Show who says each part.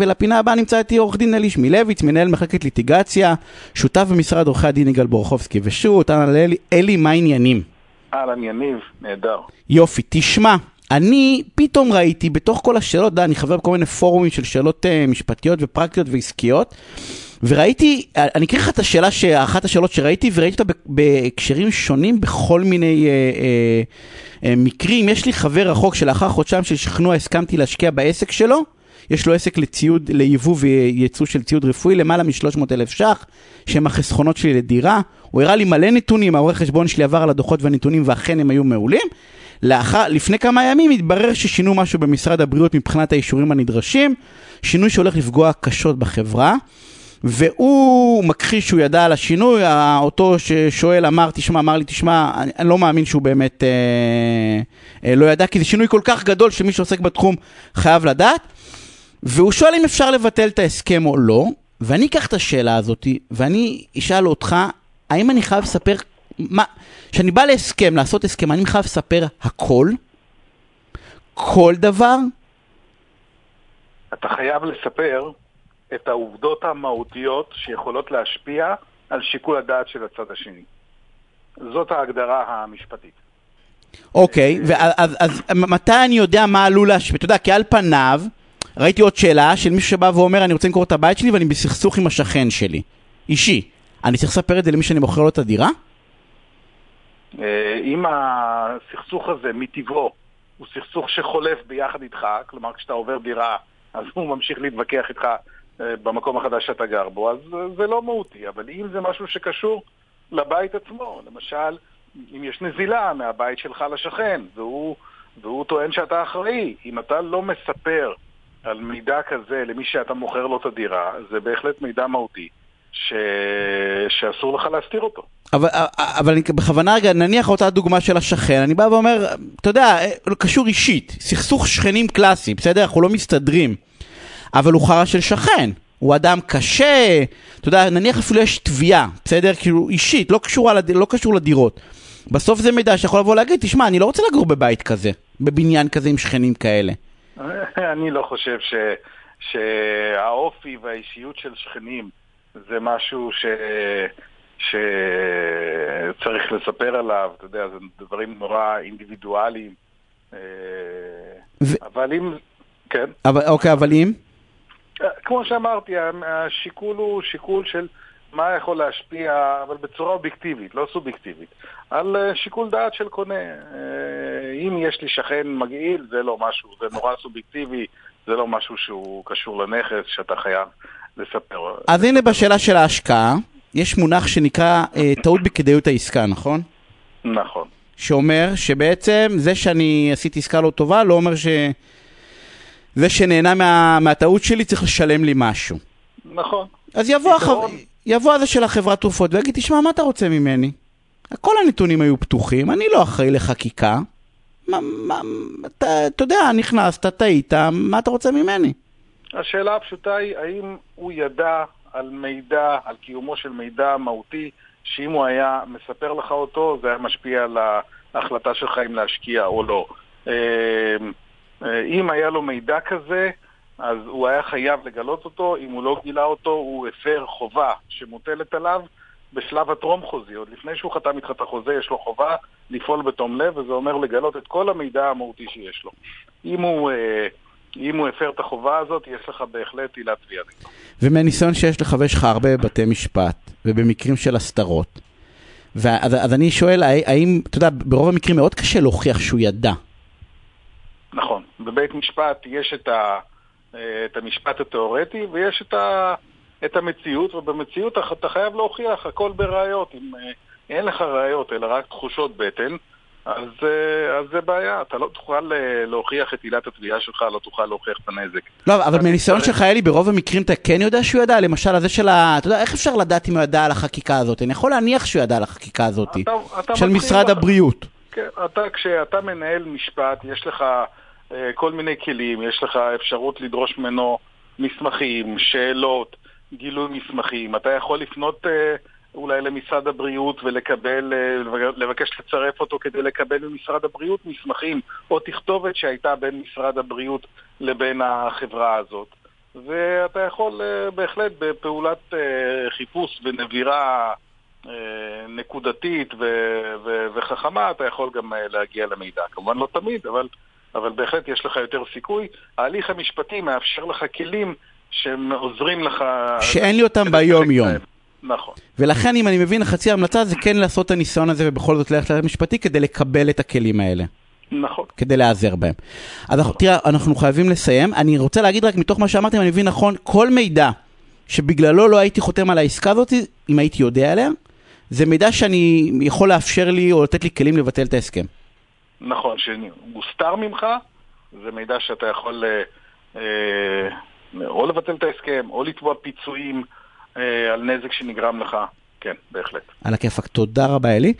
Speaker 1: ולפינה הבאה נמצא איתי עורך דין אלי שמילביץ, מנהל מחלקת ליטיגציה, שותף במשרד עורכי הדין יגאל בורחובסקי ושות', אלי, אלי, מה העניינים?
Speaker 2: אהלן, יניב, נהדר.
Speaker 1: יופי, תשמע, אני פתאום ראיתי בתוך כל השאלות, אני חבר בכל מיני פורומים של שאלות uh, משפטיות ופרקטיות ועסקיות, וראיתי, אני אקריא לך את השאלה, אחת השאלות שראיתי, וראיתי אותה בהקשרים שונים בכל מיני uh, uh, uh, מקרים. יש לי חבר רחוק שלאחר חודשיים של שכנוע הסכמתי להשקיע בעסק שלו. יש לו עסק לציוד, ליבוא וייצוא של ציוד רפואי, למעלה מ-300 אלף ש"ח, שהם החסכונות שלי לדירה. הוא הראה לי מלא נתונים, העורך חשבון שלי עבר על הדוחות והנתונים, ואכן הם היו מעולים. לאחר, לפני כמה ימים התברר ששינו משהו במשרד הבריאות מבחינת האישורים הנדרשים, שינוי שהולך לפגוע קשות בחברה. והוא מכחיש שהוא ידע על השינוי, אותו ששואל אמר, תשמע, אמר לי, תשמע, אני, אני לא מאמין שהוא באמת אה, אה, לא ידע, כי זה שינוי כל כך גדול שמי שעוסק בתחום חייב לדעת. והוא שואל אם אפשר לבטל את ההסכם או לא, ואני אקח את השאלה הזאת, ואני אשאל אותך, האם אני חייב לספר, מה, כשאני בא להסכם, לעשות הסכם, אני חייב לספר הכל? כל דבר?
Speaker 2: אתה חייב לספר את העובדות המהותיות שיכולות להשפיע על שיקול הדעת של הצד השני. זאת ההגדרה המשפטית.
Speaker 1: אוקיי, אז, אז מתי אני יודע מה עלול להשפיע? אתה יודע, כי על פניו, ראיתי עוד שאלה של מישהו שבא ואומר, אני רוצה למכור את הבית שלי ואני בסכסוך עם השכן שלי. אישי. אני צריך לספר את זה למי שאני מוכר לו את הדירה?
Speaker 2: אה, אם הסכסוך הזה מטבעו הוא סכסוך שחולף ביחד איתך, כלומר כשאתה עובר דירה אז הוא ממשיך להתווכח איתך אה, במקום החדש שאתה גר בו, אז זה לא מהותי. אבל אם זה משהו שקשור לבית עצמו, למשל, אם יש נזילה מהבית שלך לשכן, והוא, והוא טוען שאתה אחראי, אם אתה לא מספר על מידע כזה למי שאתה מוכר לו את הדירה, זה בהחלט מידע מהותי. ש... שאסור לך להסתיר אותו.
Speaker 1: אבל, אבל אני בכוונה רגע, נניח אותה דוגמה של השכן, אני בא ואומר, אתה יודע, קשור אישית, סכסוך שכנים קלאסי, בסדר? אנחנו לא מסתדרים. אבל הוא חרא של שכן. הוא אדם קשה, אתה יודע, נניח אפילו יש תביעה, בסדר? כאילו אישית, לא, קשורה, לא קשור לדירות. בסוף זה מידע שיכול לבוא להגיד, תשמע, אני לא רוצה לגור בבית כזה, בבניין כזה עם שכנים כאלה.
Speaker 2: אני לא חושב ש, שהאופי והאישיות של שכנים זה משהו ש... שצריך לספר עליו, אתה יודע, זה דברים נורא אינדיבידואליים. ו... אבל אם... כן.
Speaker 1: אבל, אוקיי, אבל אם?
Speaker 2: כמו שאמרתי, השיקול הוא שיקול של מה יכול להשפיע, אבל בצורה אובייקטיבית, לא סובייקטיבית, על אה, שיקול דעת של קונה. אה, אם יש לי שכן מגעיל, זה לא משהו, זה נורא סובייקטיבי, זה לא משהו שהוא קשור לנכס שאתה חייב לספר.
Speaker 1: אז הנה בשאלה של ההשקעה, יש מונח שנקרא אה, טעות בכדאיות העסקה, נכון?
Speaker 2: נכון.
Speaker 1: שאומר שבעצם זה שאני עשיתי עסקה לא טובה, לא אומר ש... זה שנהנה מה, מהטעות שלי צריך לשלם לי משהו.
Speaker 2: נכון.
Speaker 1: אז יבוא, החב... יבוא הזה של החברת תרופות ויגיד, תשמע, מה אתה רוצה ממני? כל הנתונים היו פתוחים, אני לא אחראי לחקיקה. מה, מה, אתה, אתה יודע, נכנסת, טעית, מה אתה רוצה ממני?
Speaker 2: השאלה הפשוטה היא, האם הוא ידע על מידע, על קיומו של מידע מהותי, שאם הוא היה מספר לך אותו, זה היה משפיע על ההחלטה שלך אם להשקיע או לא. אמ, אה, אם היה לו מידע כזה, אז הוא היה חייב לגלות אותו, אם הוא לא גילה אותו, הוא הפר חובה שמוטלת עליו בשלב הטרום חוזי. עוד לפני שהוא חתם איתך את החוזה, יש לו חובה לפעול בתום לב, וזה אומר לגלות את כל המידע המהותי שיש לו. אם הוא... אה, אם הוא הפר את החובה הזאת, יש לך בהחלט עילת תביעה נגדו.
Speaker 1: ומניסיון שיש לך ויש לך הרבה בבתי משפט, ובמקרים של הסתרות, אז אני שואל, האם, אתה יודע, ברוב המקרים מאוד קשה להוכיח שהוא ידע.
Speaker 2: נכון. בבית משפט יש את, ה, את המשפט התיאורטי ויש את, ה, את המציאות, ובמציאות אתה חייב להוכיח הכל בראיות. אם אה, אין לך ראיות אלא רק תחושות בטן, אז, אה, אז זה בעיה, אתה לא תוכל אה, להוכיח את עילת התביעה שלך, לא תוכל להוכיח את הנזק.
Speaker 1: לא, אבל מניסיון שלך, אלי, ברוב המקרים אתה כן יודע שהוא ידע? למשל, הזה של ה... אתה יודע, איך אפשר לדעת אם הוא ידע על החקיקה הזאת? אני יכול להניח שהוא ידע על החקיקה הזאת, אתה, אתה של משרד לך... הבריאות.
Speaker 2: כן, אתה, כשאתה מנהל משפט, יש לך אה, כל מיני כלים, יש לך אפשרות לדרוש ממנו מסמכים, שאלות, גילוי מסמכים. אתה יכול לפנות אה, אולי למשרד הבריאות ולקבל, אה, לבקש לצרף אותו כדי לקבל ממשרד הבריאות מסמכים או תכתובת שהייתה בין משרד הבריאות לבין החברה הזאת. ו... אתה יכול אה, בהחלט בפעולת אה, חיפוש ונבירה נקודתית וחכמה, אתה יכול גם להגיע למידע. כמובן לא תמיד, אבל, אבל בהחלט יש לך יותר סיכוי. ההליך המשפטי מאפשר לך כלים שעוזרים לך...
Speaker 1: שאין לי אותם ביום-יום.
Speaker 2: נכון.
Speaker 1: ולכן, אם אני מבין, חצי ההמלצה זה כן לעשות את הניסיון הזה ובכל זאת ללכת ללכת משפטי כדי לקבל את הכלים האלה.
Speaker 2: נכון.
Speaker 1: כדי להיעזר בהם. אז נכון. תראה, אנחנו חייבים לסיים. אני רוצה להגיד רק מתוך מה שאמרתי, אם אני מבין נכון, כל מידע שבגללו לא הייתי חותם על העסקה הזאת, אם הייתי יודע עליה, זה מידע שאני יכול לאפשר לי או לתת לי כלים לבטל את ההסכם.
Speaker 2: נכון, שמוסתר ממך, זה מידע שאתה יכול אה, אה, או לבטל את ההסכם, או לתבוע פיצויים אה, על נזק שנגרם לך. כן, בהחלט.
Speaker 1: על הכיפאק. תודה רבה, אלי.